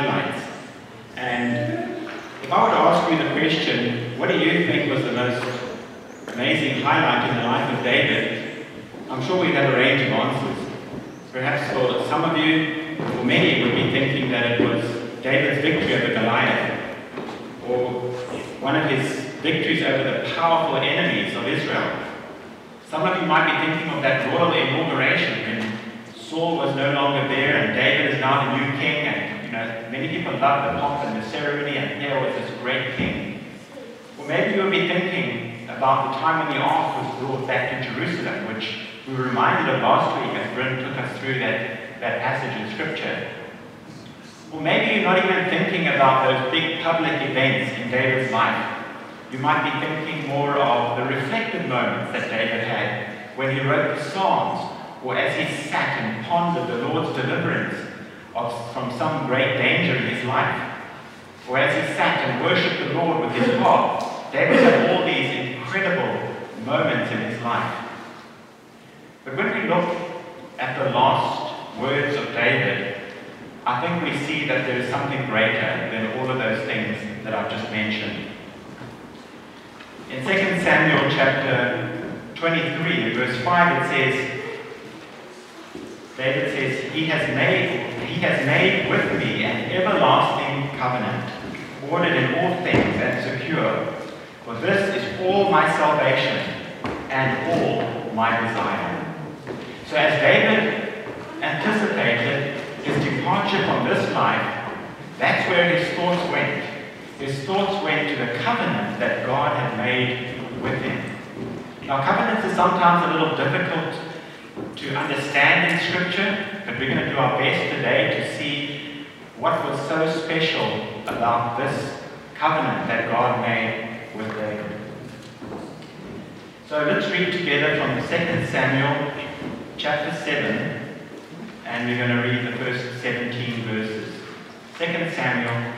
highlights. And if I were to ask you the question, what do you think was the most amazing highlight in the life of David? I'm sure we'd have a range of answers. Perhaps for some of you, or many, would be thinking that it was David's victory over Goliath, or one of his victories over the powerful enemies of Israel. Some of you might be thinking of that royal inauguration when Saul was no longer there, and David is now the new king. And know, many people love the pomp and the ceremony, and here was this great king. Or maybe you'll be thinking about the time when the ark was brought back to Jerusalem, which we were reminded of last week as Bryn took us through that, that passage in Scripture. Or maybe you're not even thinking about those big public events in David's life. You might be thinking more of the reflective moments that David had when he wrote the Psalms or as he sat and pondered the Lord's deliverance of, from some great danger in his life, or as he sat and worshipped the Lord with his heart, David had all these incredible moments in his life. But when we look at the last words of David, I think we see that there is something greater than all of those things that I've just mentioned. In 2 Samuel chapter 23, verse 5, it says, David says, He has made, He has made with me an everlasting covenant, ordered in all things and secure. For this is all my salvation and all my desire. So as David anticipated his departure from this life, that's where his thoughts went. His thoughts went to the covenant that God had made with him. Now, covenants are sometimes a little difficult to understand in Scripture, but we're going to do our best today to see what was so special about this covenant that God made with David. So let's read together from 2 Samuel chapter 7, and we're going to read the first 17 verses. 2 Samuel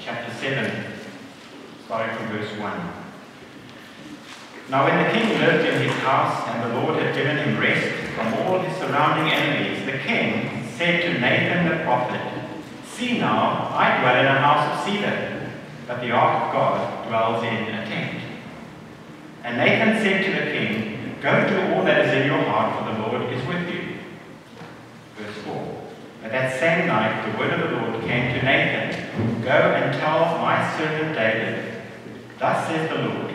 chapter 7, starting from verse 1. Now when the king lived in his house, and the Lord had given him rest from all his surrounding enemies, the king said to Nathan the prophet, See now, I dwell in a house of cedar, but the ark of God dwells in a tent. And Nathan said to the king, Go do all that is in your heart, for the Lord is with you. Verse 4. But that same night the word of the Lord came to Nathan, Go and tell my servant David, Thus says the Lord,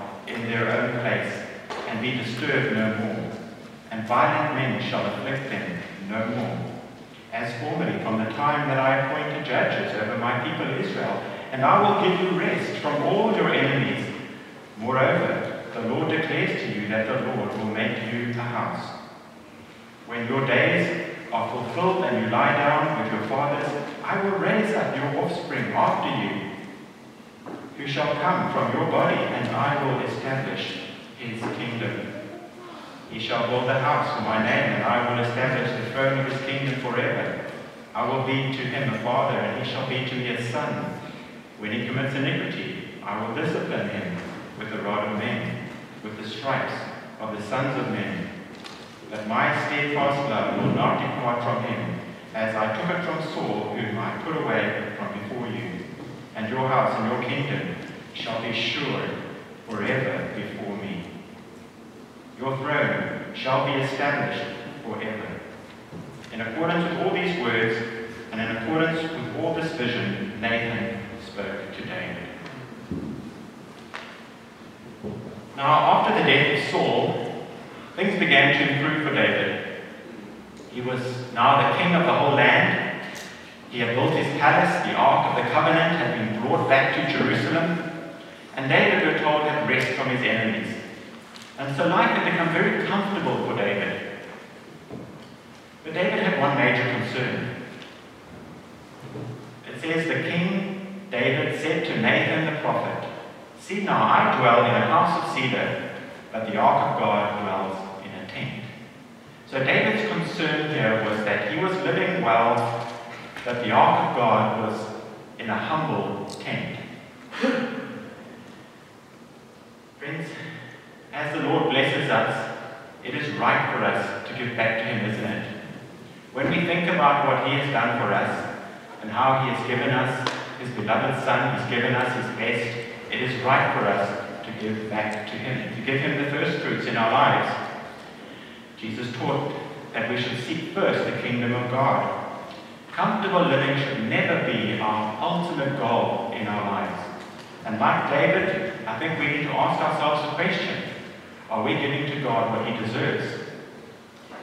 in their own place, and be disturbed no more. And violent men shall afflict them no more. As formerly, from the time that I appointed judges over my people Israel, and I will give you rest from all your enemies. Moreover, the Lord declares to you that the Lord will make you a house. When your days are fulfilled and you lie down with your fathers, I will raise up your offspring after you, who shall come from your body, and I will establish his kingdom. He shall build a house for my name, and I will establish the throne of his kingdom forever. I will be to him a father, and he shall be to me a son. When he commits iniquity, I will discipline him with the rod of men, with the stripes of the sons of men. But my steadfast love will not depart from him, as I took it from Saul, whom I put away from. And your house and your kingdom shall be sure forever before me. Your throne shall be established forever. In accordance with all these words, and in accordance with all this vision, Nathan spoke to David. Now, after the death of Saul, things began to improve for David. He was now the king of the whole land. He had built his palace, the Ark of the Covenant had been brought back to Jerusalem, and David, we're told, had rest from his enemies. And so life had become very comfortable for David. But David had one major concern. It says, The king, David, said to Nathan the prophet, See now, I dwell in a house of cedar, but the ark of God dwells in a tent. So David's concern here was that he was living well, but the ark of God was in a humble tent. Friends, as the Lord blesses us, it is right for us to give back to Him, isn't it? When we think about what He has done for us and how He has given us His beloved Son, He's given us His best, it is right for us to give back to Him, to give Him the first fruits in our lives. Jesus taught that we should seek first the kingdom of God. Comfortable living should never be our ultimate goal in our lives. And like David, I think we need to ask ourselves a question. Are we giving to God what He deserves?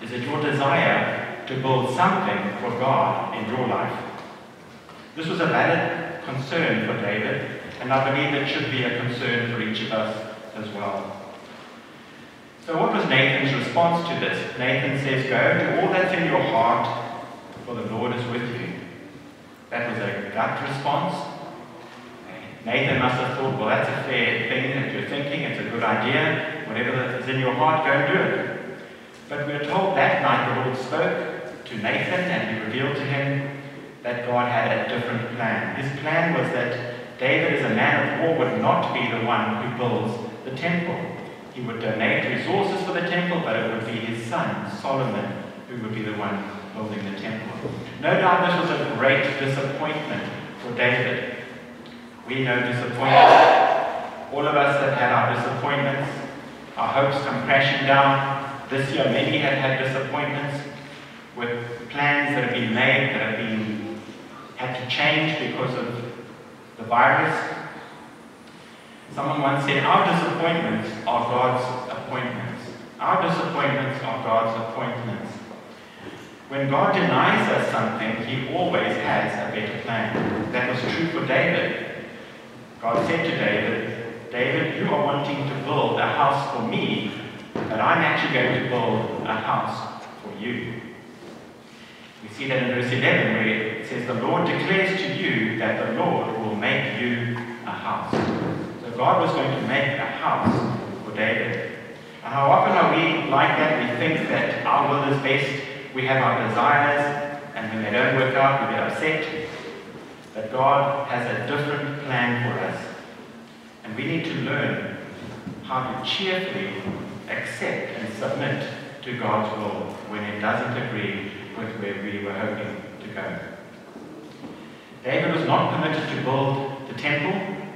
Is it your desire to build something for God in your life? This was a valid concern for David, and I believe it should be a concern for each of us as well. So, what was Nathan's response to this? Nathan says, Go, do all that's in your heart, for the Lord is with you. That was a gut response. Nathan must have thought, well, that's a fair thing that you're thinking, it's a good idea. Whatever is in your heart, go and do it. But we're told that night the Lord spoke to Nathan and he revealed to him that God had a different plan. His plan was that David, as a man of war, would not be the one who builds the temple. He would donate resources for the temple, but it would be his son, Solomon, who would be the one building the temple. No doubt this was a great disappointment for David. We know disappointment. All of us have had our disappointments. Our hopes come crashing down. This year, many have had disappointments with plans that have been made that have been had to change because of the virus. Someone once said, Our disappointments are God's appointments. Our disappointments are God's appointments. When God denies us something, He always has a better plan. That was true for David. God said to David, David, you are wanting to build a house for me, but I'm actually going to build a house for you. We see that in verse 11 where it says, The Lord declares to you that the Lord will make you a house. So God was going to make a house for David. And how often are we like that? We think that our will is best. We have our desires, and when they don't work out, we get upset. But God has a different plan for us. And we need to learn how to cheerfully accept and submit to God's will when it doesn't agree with where we were hoping to go. David was not permitted to build the temple,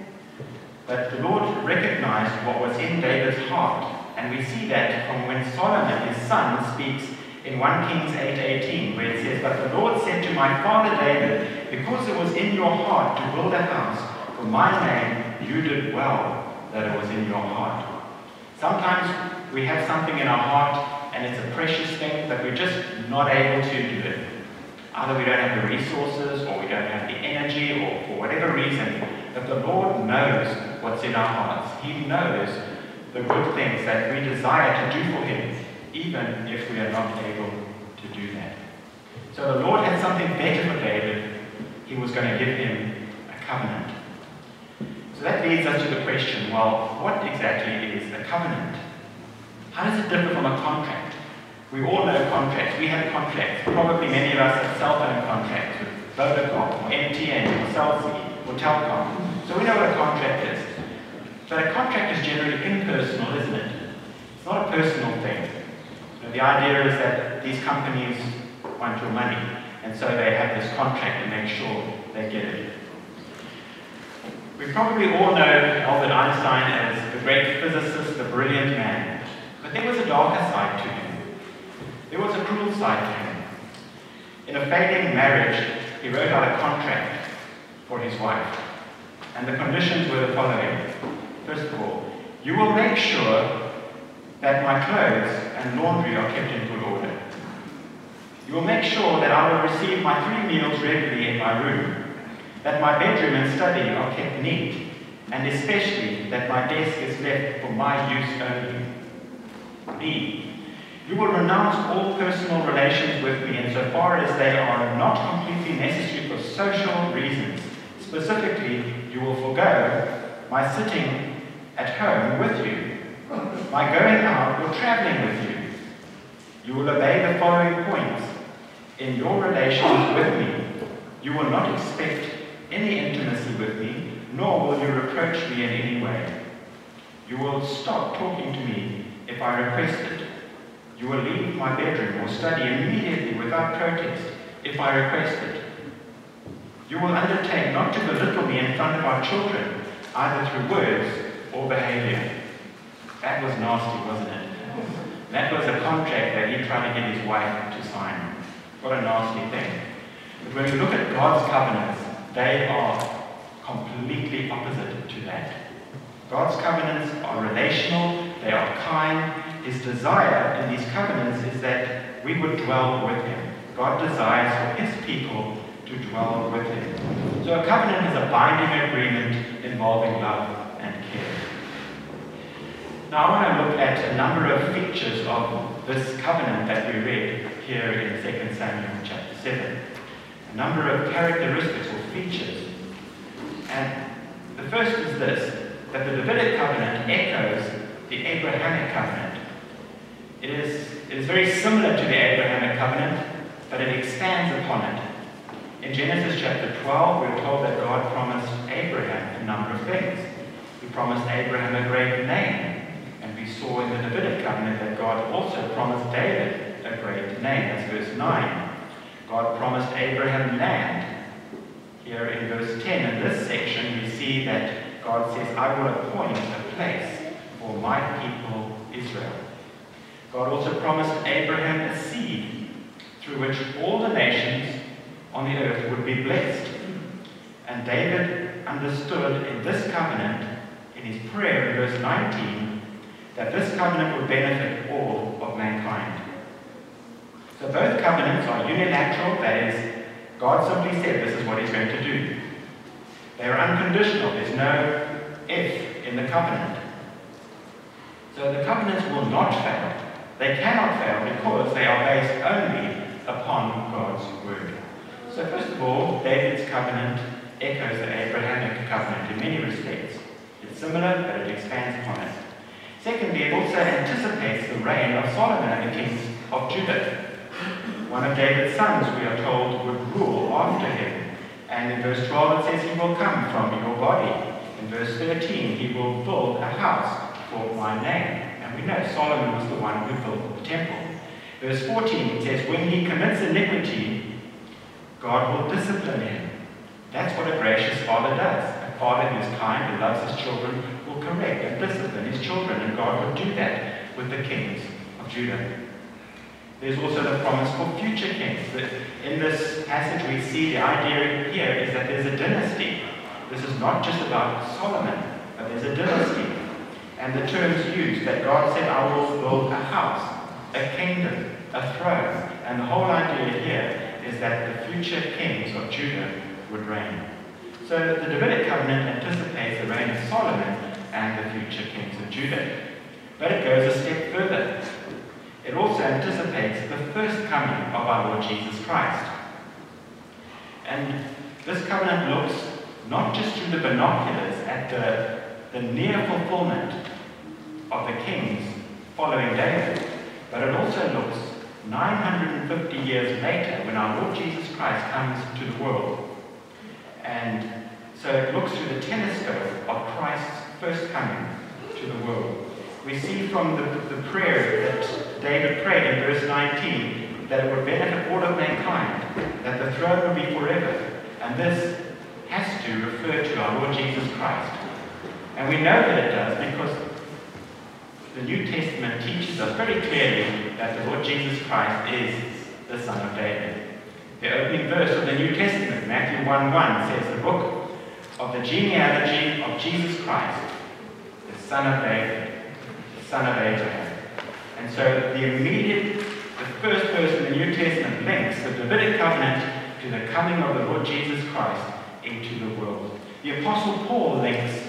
but the Lord recognized what was in David's heart. And we see that from when Solomon, his son, speaks in 1 Kings 8:18, where it says, But the Lord said to my father David, Because it was in your heart to build a house for my name, you did well that it was in your heart. Sometimes we have something in our heart and it's a precious thing, but we're just not able to do it. Either we don't have the resources or we don't have the energy or for whatever reason. But the Lord knows what's in our hearts. He knows the good things that we desire to do for Him, even if we are not able to do that. So the Lord had something better for David. He was going to give him a covenant. So that leads us to the question well, what exactly is a covenant? How does it differ from a contract? We all know contracts. We have contracts. Probably many of us have cell phone contracts with Vodacom or MTN or Cell C or Telkom. So we know what a contract is. But a contract is generally impersonal, isn't it? It's not a personal thing. The idea is that these companies want your money, and so they have this contract to make sure they get it. We probably all know Albert Einstein as the great physicist, the brilliant man. But there was a darker side to him. There was a cruel side to him. In a failing marriage, he wrote out a contract for his wife. And the conditions were the following. First of all, you will make sure that my clothes and laundry are kept in good order. You will make sure that I will receive my three meals regularly in my room, that my bedroom and study are kept neat, and especially that my desk is left for my use only. B. You will renounce all personal relations with me insofar as they are not completely necessary for social reasons. Specifically, you will forego my sitting at home with you, my going out or traveling with you. You will obey the following points. In your relations with me, you will not expect any intimacy with me, nor will you reproach me in any way. You will stop talking to me if I request it you will leave my bedroom or study immediately without protest if I request it. You will undertake not to belittle me in front of our children, either through words or behavior. That was nasty, wasn't it? That was a contract that he tried to get his wife to sign. What a nasty thing. But when we look at God's covenants, they are completely opposite to that. God's covenants are relational, they are kind, his desire in these covenants is that we would dwell with him. God desires for his people to dwell with him. So a covenant is a binding agreement involving love. Now I want to look at a number of features of this covenant that we read here in 2 Samuel chapter 7. A number of characteristics or features. And the first is this, that the Davidic covenant echoes the Abrahamic covenant. It is, it is very similar to the Abrahamic covenant, but it expands upon it. In Genesis chapter 12, we're told that God promised Abraham a number of things. He promised Abraham a great name, saw in the Davidic covenant that God also promised David a great name. That's verse 9. God promised Abraham land. Here in verse 10, in this section, we see that God says, I will appoint a place for my people Israel. God also promised Abraham a seed through which all the nations on the earth would be blessed. And David understood in this covenant, in his prayer in verse 19, that this covenant would benefit all of mankind. So both covenants are unilateral, that is, God simply said this is what he's going to do. They are unconditional, there's no if in the covenant. So the covenants will not fail. They cannot fail because they are based only upon God's word. So first of all, David's covenant echoes the Abrahamic covenant in many respects. It's similar, but it expands upon it. Secondly, it also anticipates the reign of Solomon and the kings of Judah. One of David's sons, we are told, would rule after him. And in verse 12 it says, He will come from your body. In verse 13, He will build a house for my name. And we know Solomon was the one who built the temple. Verse 14 it says, When he commits iniquity, God will discipline him. That's what a gracious father does. A father who is kind, who loves his children, will correct and discipline his children, and God will do that with the kings of Judah. There's also the promise for future kings. That In this passage, we see the idea here is that there's a dynasty. This is not just about Solomon, but there's a dynasty and the terms used that God said, I will build a house, a kingdom, a throne. And the whole idea here is that the future kings of Judah would reign. So the Davidic covenant anticipates the reign of Solomon and the future kings of Judah. But it goes a step further. it also anticipates the first coming of our Lord Jesus Christ. And this covenant looks not just through the binoculars at the, the near fulfillment of the kings following David, but it also looks 950 years later when our Lord Jesus Christ comes to the world. And so it looks through the telescope of Christ's first coming to the world. We see from the, the prayer that David prayed in verse 19 that it would benefit all of mankind, that the throne would be forever. And this has to refer to our Lord Jesus Christ. And we know that it does because the New Testament teaches us very clearly that the Lord Jesus Christ is the Son of David. The opening verse of the New Testament, Matthew 1 1, says, The book of the genealogy of Jesus Christ, Son of David, Son of Abraham. And so the immediate, the first person in the New Testament links the Davidic covenant to the coming of the Lord Jesus Christ into the world. The Apostle Paul links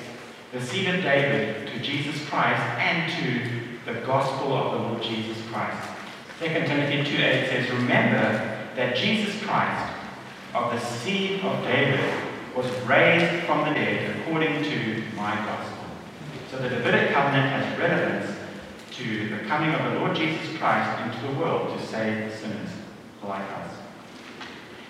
the seed of David to Jesus Christ and to the gospel of the Lord Jesus Christ. 2 Timothy 2.8 says, Remember that Jesus Christ, of the seed of David, was raised from the dead according to my gospel. So the Davidic covenant has relevance to the coming of the Lord Jesus Christ into the world to save sinners like us.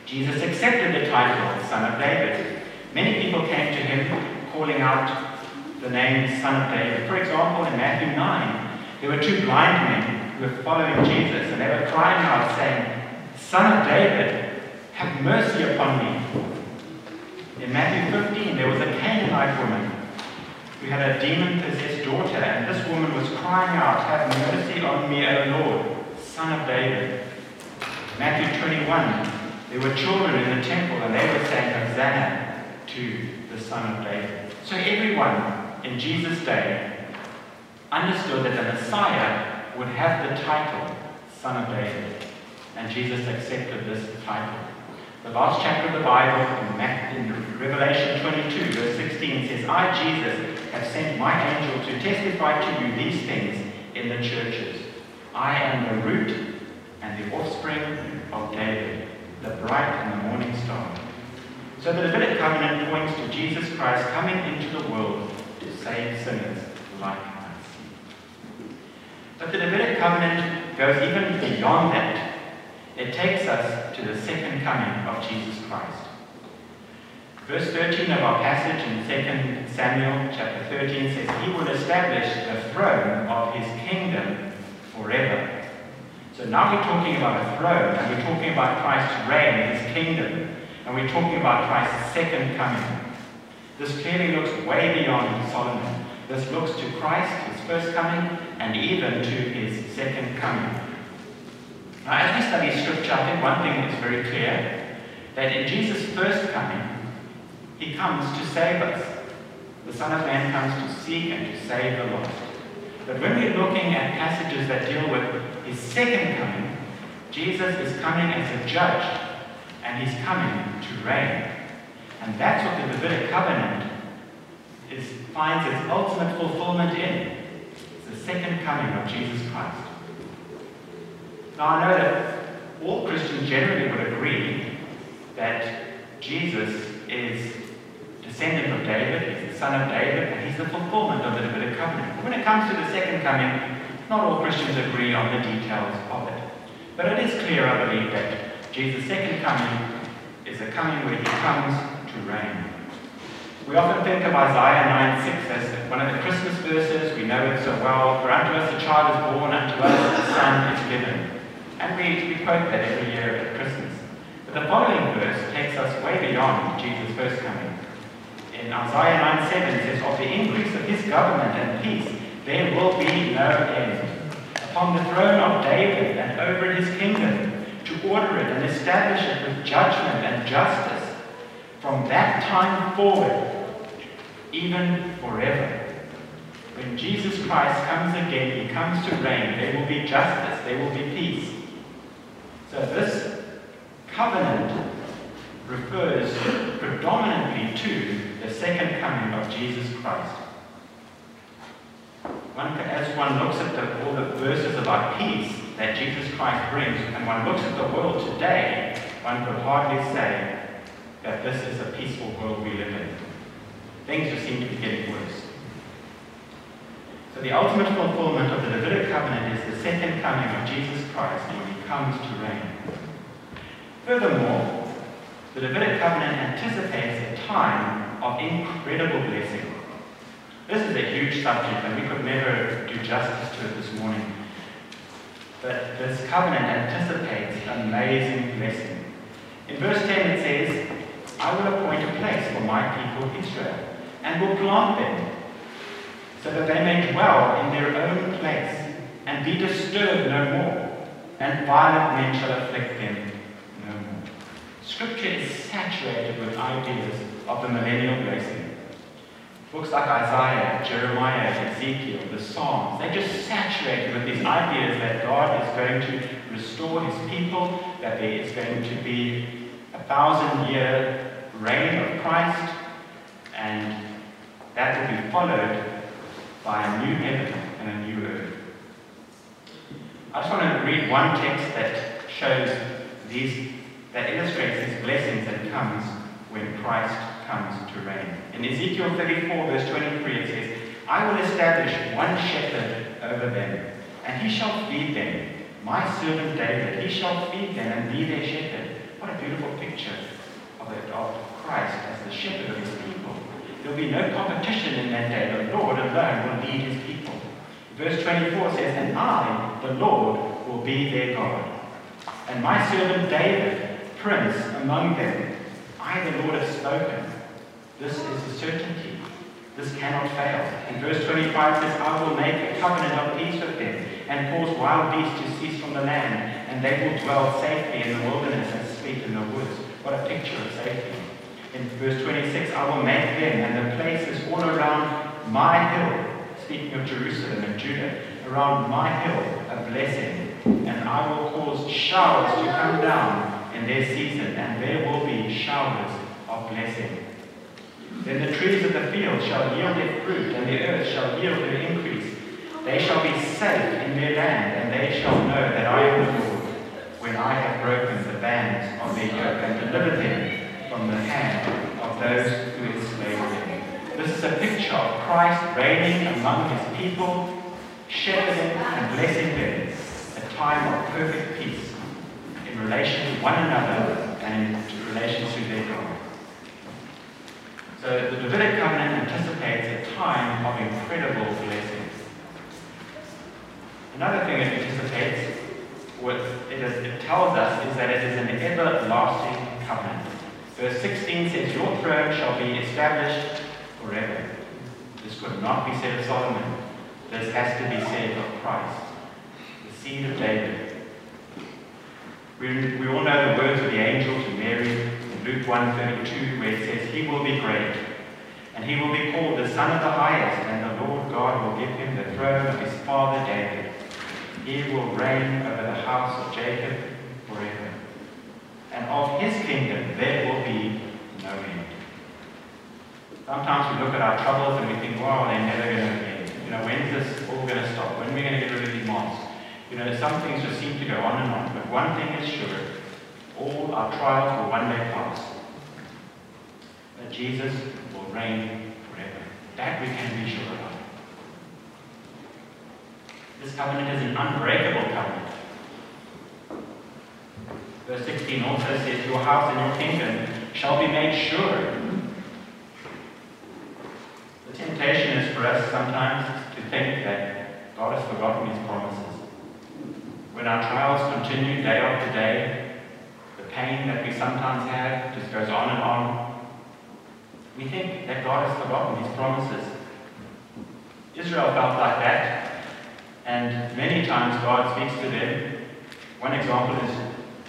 Jesus accepted the title of Son of David. Many people came to him calling out the name Son of David. For example, in Matthew 9, there were two blind men who were following Jesus, and they were crying out, saying, Son of David, have mercy upon me. In Matthew 15, there was a Canaanite woman who had a demon-possessed daughter, and this woman was crying out, Have mercy on me, O Lord, Son of David. Matthew 21, there were children in the temple, and they were saying, Hosanna to the Son of David. So everyone in Jesus' day understood that the Messiah would have the title Son of David. And Jesus accepted this title. The last chapter of the Bible, in Revelation 22, verse 16, says, I, Jesus, have sent my angel to testify to you these things in the churches. I am the root and the offspring of David the bright and the morning star. So the Davidic covenant points to Jesus Christ coming into the world to save sinners like us. But the Davidic covenant goes even beyond that. It takes us to the second coming of Jesus Christ. Verse 13 of our passage in 2 Samuel chapter 13 says, He will establish the throne of his kingdom forever. So now we're talking about a throne, and we're talking about Christ's reign, his kingdom, and we're talking about Christ's second coming. This clearly looks way beyond Solomon. This looks to Christ, his first coming, and even to his second coming. Now, as we study Scripture, I think one thing is very clear that in Jesus' first coming, he comes to save us. The Son of Man comes to seek and to save the lost. But when we're looking at passages that deal with his second coming, Jesus is coming as a judge, and he's coming to reign. And that's what the Davidic covenant is, finds its ultimate fulfillment in. It's the second coming of Jesus Christ. Now I know that all Christians generally would agree that Jesus is descendant of David, he's the son of David, and he's the fulfillment of the Davidic covenant. When it comes to the second coming, not all Christians agree on the details of it. But it is clear, I believe, that Jesus' second coming is a coming where he comes to reign. We often think of Isaiah 9 6 as one of the Christmas verses. We know it so well. For unto us a child is born, unto us a son is given. And we, we quote that every year at Christmas. But the following verse takes us way beyond Jesus' first coming. In Isaiah 9 7 says, Of the increase of his government and peace there will be no end. Upon the throne of David and over his kingdom, to order it and establish it with judgment and justice from that time forward, even forever. When Jesus Christ comes again, he comes to reign. There will be justice, there will be peace. So this covenant refers predominantly to the second coming of Jesus Christ. One, as one looks at the, all the verses about peace, that Jesus Christ brings, and one looks at the world today, one could hardly say that this is a peaceful world we live in. Things just seem to be getting worse. So the ultimate fulfillment of the Davidic covenant is the second coming of Jesus Christ when he comes to reign. Furthermore, the Davidic covenant anticipates a time of incredible blessing. This is a huge subject and we could never do justice to it this morning. But this covenant anticipates amazing blessing. In verse 10 it says, I will appoint a place for my people Israel, and will plant them, so that they may dwell in their own place, and be disturbed no more, and violent men shall afflict them. Scripture is saturated with ideas of the millennial blessing. Books like Isaiah, Jeremiah, Ezekiel, the Psalms, they're just saturated with these ideas that God is going to restore his people, that there is going to be a thousand year reign of Christ, and that will be followed by a new heaven and a new earth. I just want to read one text that shows these, that illustrates these blessings that comes when Christ comes to reign. In Ezekiel 34, verse 23, it says, I will establish one shepherd over them, and he shall feed them. My servant David, he shall feed them and be their shepherd. What a beautiful picture of, the, of Christ as the shepherd of his people. There will be no competition in that day. The Lord alone will lead his people. Verse 24 says, And I, the Lord, will be their God. And my servant David, prince among them, I, the Lord, have spoken. This is a certainty. This cannot fail. In verse 25 says, I will make a covenant of peace with them, and cause wild beasts to cease from the land, and they will dwell safely in the wilderness and sleep in the woods. What a picture of safety. In verse 26, I will make them and the places all around my hill, speaking of Jerusalem and Judah, around my hill a blessing, and I will cause showers to come down in their season, and there will be showers of blessing. Then the trees of the field shall yield their fruit, and the earth shall yield her increase. They shall be safe in their land, and they shall know that I am the Lord, when I have broken the bands of their yoke and delivered them from the hand of those who enslaved them. This is a picture of Christ reigning among his people, shepherding and blessing them, a time of perfect peace in relation to one another and in relation to their God. So the Davidic covenant anticipates a time of incredible blessings. Another thing it anticipates, what it, is, it tells us, is that it is an everlasting covenant. Verse 16 says, Your throne shall be established forever. This could not be said of Solomon. This has to be said of Christ, the seed of David. We, we all know the words of the angel to Mary in Luke 1.32 where it says, He will be great, and he will be called the Son of the Highest, and the Lord God will give him the throne of his father David. He will reign over the house of Jacob forever and of his kingdom there will be no end. Sometimes we look at our troubles and we think, wow, they're never going to end. You know, when's this all going to stop? When are we going to get rid of these mobs? You know, some things just seem to go on and on. But one thing is sure, all our trials will one day pass. That Jesus will reign forever. That we can be sure about. This covenant is an unbreakable covenant. Verse 16 also says, Your house and your kingdom shall be made sure. The temptation is for us sometimes to think that God has forgotten his promises. When our trials continue day after day, the pain that we sometimes have just goes on and on. We think that God has forgotten his promises. Israel felt like that, and many times God speaks to them. One example is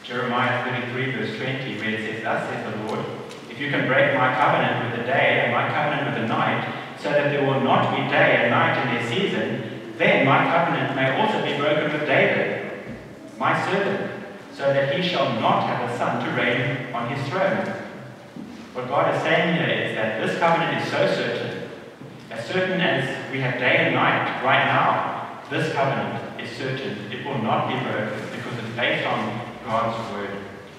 Jeremiah 33, verse 20, where it says, Thus says the Lord, if you can break my covenant with the day and my covenant with the night, so that there will not be day and night in their season, then my covenant may also be broken with David, my servant, so that he shall not have a son to reign on his throne. What God is saying here is that this covenant is so certain, as certain as we have day and night right now, this covenant is certain. It will not be broken because it's based on God's word.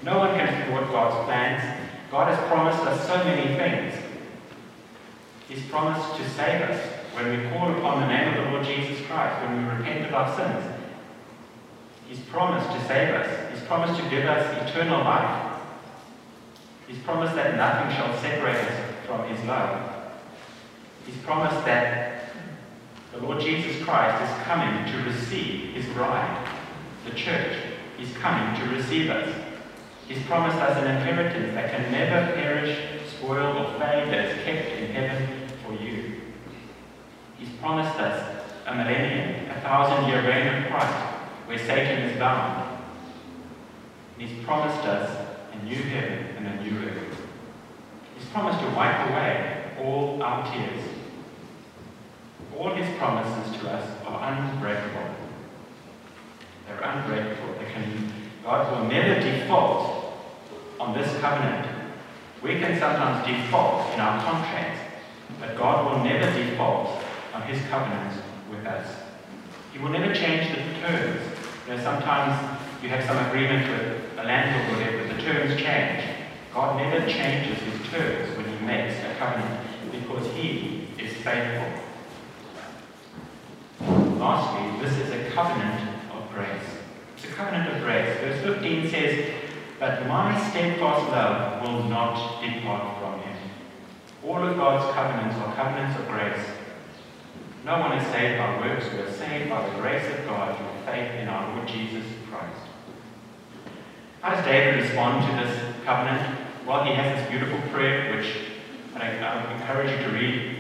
No one can thwart God's plans. God has promised us so many things. He's promised to save us when we call upon the name of the Lord Jesus Christ, when we repent of our sins. He's promised to save us. He's promised to give us eternal life. He's promised that nothing shall separate us from His love. He's promised that the Lord Jesus Christ is coming to receive His bride, the church. He's coming to receive us. He's promised us an inheritance that can never perish, spoil, or fade, that is kept in heaven for you. He's promised us a millennium, a thousand year reign of Christ, where Satan is bound. And he's promised us a new heaven and a new earth. He's promised to wipe away all our tears. All his promises to us are unbreakable. They're unbreakable. They can, God will never default on this covenant. We can sometimes default in our contracts, but God will never default on his covenant with us. He will never change the terms. You know, sometimes you have some agreement with a landlord or whatever, the terms change. God never changes his terms when he makes a covenant because he is faithful. Lastly, this is a covenant of grace. It's a covenant of grace. Verse 15 says, But my steadfast love will not depart from him. All of God's covenants are covenants of grace. No one is saved by works. We are saved by the grace of God through faith in our Lord Jesus Christ. How does David respond to this covenant? Well, he has this beautiful prayer, which I, I encourage you to read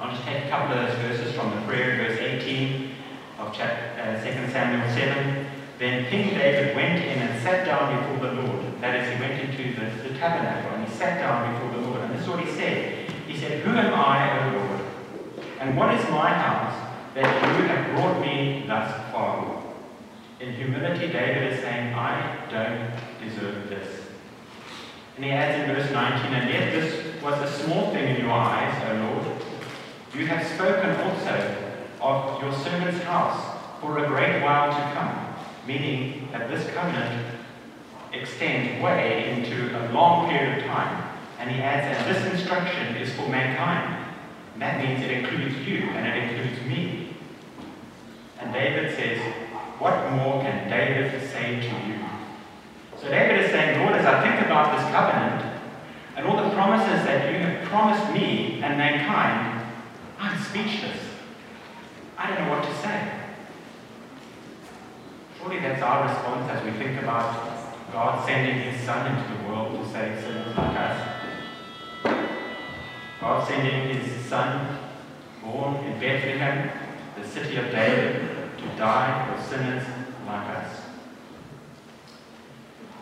I'll just take a couple of those verses from the prayer, verse 18 of chapter, uh, 2 Samuel 7. Then King David went in and sat down before the Lord. That is, he went into the, the tabernacle and he sat down before the Lord. And this is what he said. He said, Who am I, O Lord? And what is my house that you have brought me thus far? In humility, David is saying, I don't deserve this. And he adds in verse 19, And yet this was a small thing in your eyes, O Lord. You have spoken also of your servant's house for a great while to come, meaning that this covenant extends way into a long period of time. And he adds, and this instruction is for mankind. That means it includes you and it includes me. And David says, What more can David say to you? So David is saying, Lord, as I think about this covenant and all the promises that you have promised me and mankind, I'm speechless. I don't know what to say. Surely that's our response as we think about God sending his Son into the world to save sinners like us. God sending his Son, born in Bethlehem, the city of David, to die for sinners like us.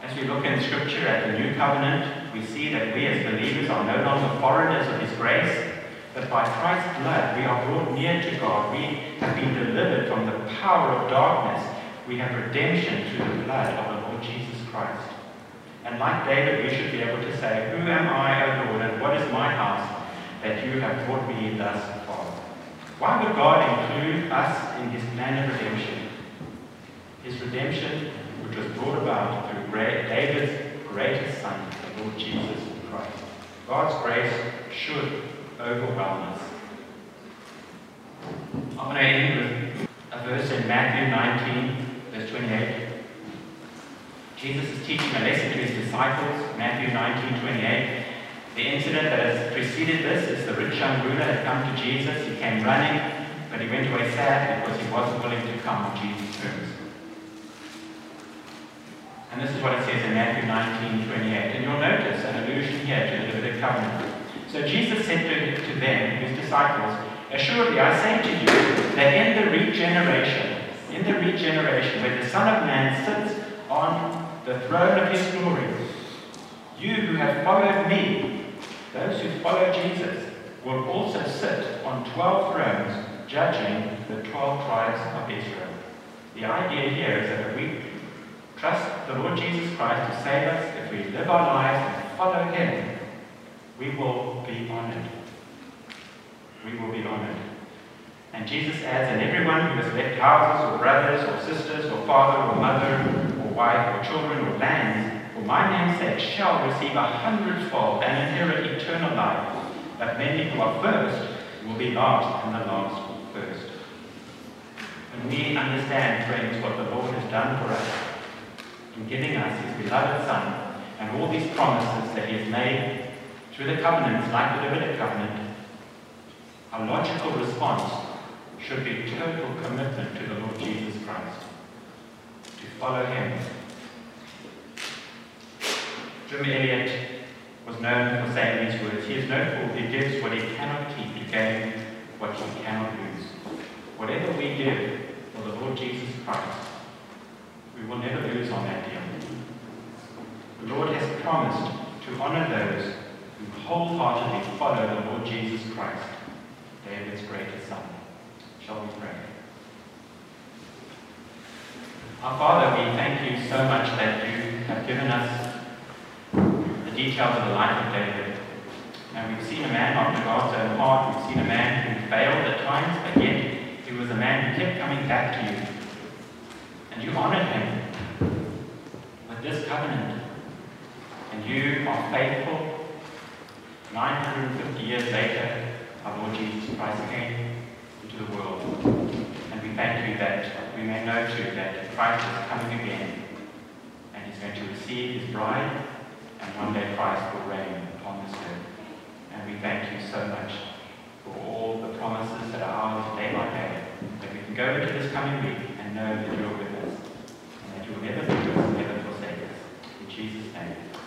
As we look in Scripture at the New Covenant, we see that we as believers are no longer foreigners of His grace, but by Christ's blood we are brought near to God. We have been delivered from the power of darkness. We have redemption through the blood of the Lord Jesus Christ. And like David, we should be able to say, Who am I, O Lord, and what is my house that you have brought me thus far? Why would God include us in his plan of redemption? His redemption, which was brought about through David's greatest son, the Lord Jesus Christ. God's grace should overwhelm us. I'm going to end with a verse in Matthew 19, verse 28. Jesus is teaching a lesson to his disciples, Matthew 19, 28. The incident that has preceded this is the rich young ruler had come to Jesus. He came running, but he went away sad because he wasn't willing to come on Jesus' terms. And this is what it says in Matthew 19, 28. And you'll notice an allusion here to the Davidic covenant. So Jesus said to, to them, his disciples, Assuredly I say to you that in the regeneration, in the regeneration where the Son of Man sits on the throne of his glory, you who have followed me, those who follow Jesus, will also sit on 12 thrones judging the 12 tribes of Israel. The idea here is that if we trust the Lord Jesus Christ to save us, if we live our lives and follow him, we will be honored. We will be honored. And Jesus adds, And everyone who has left houses or brothers or sisters or father or mother or wife or children or lands for my name's sake shall receive a hundredfold and inherit eternal life. But many who are first will be last, and the last first. When we understand, friends, what the Lord has done for us in giving us his beloved Son and all these promises that he has made through the covenants, like the Davidic covenant, our logical response should be total commitment to the Lord Jesus Christ, to follow him Jim Elliot was known for saying these words He is known for he gives what he cannot keep to gain what he cannot lose. Whatever we give for the Lord Jesus Christ, we will never lose on that deal. The Lord has promised to honor those who wholeheartedly follow the Lord Jesus Christ, David's greatest son. Shall we pray? Our Father, we thank you so much that you have given us the details of the life of David. And we've seen a man after God's own heart. We've seen a man who failed at times, but yet he was a man who kept coming back to you. And you honored him with this covenant. And you are faithful. 950 years later, our Lord Jesus Christ came into the world. And we thank you that we may know too that Christ is coming again and he's going to receive his bride and one day Christ will reign upon this earth. And we thank you so much for all the promises that are ours day by day, that we can go into this coming week and know that you're with us, and that you will never leave us, never forsake us. In Jesus' name.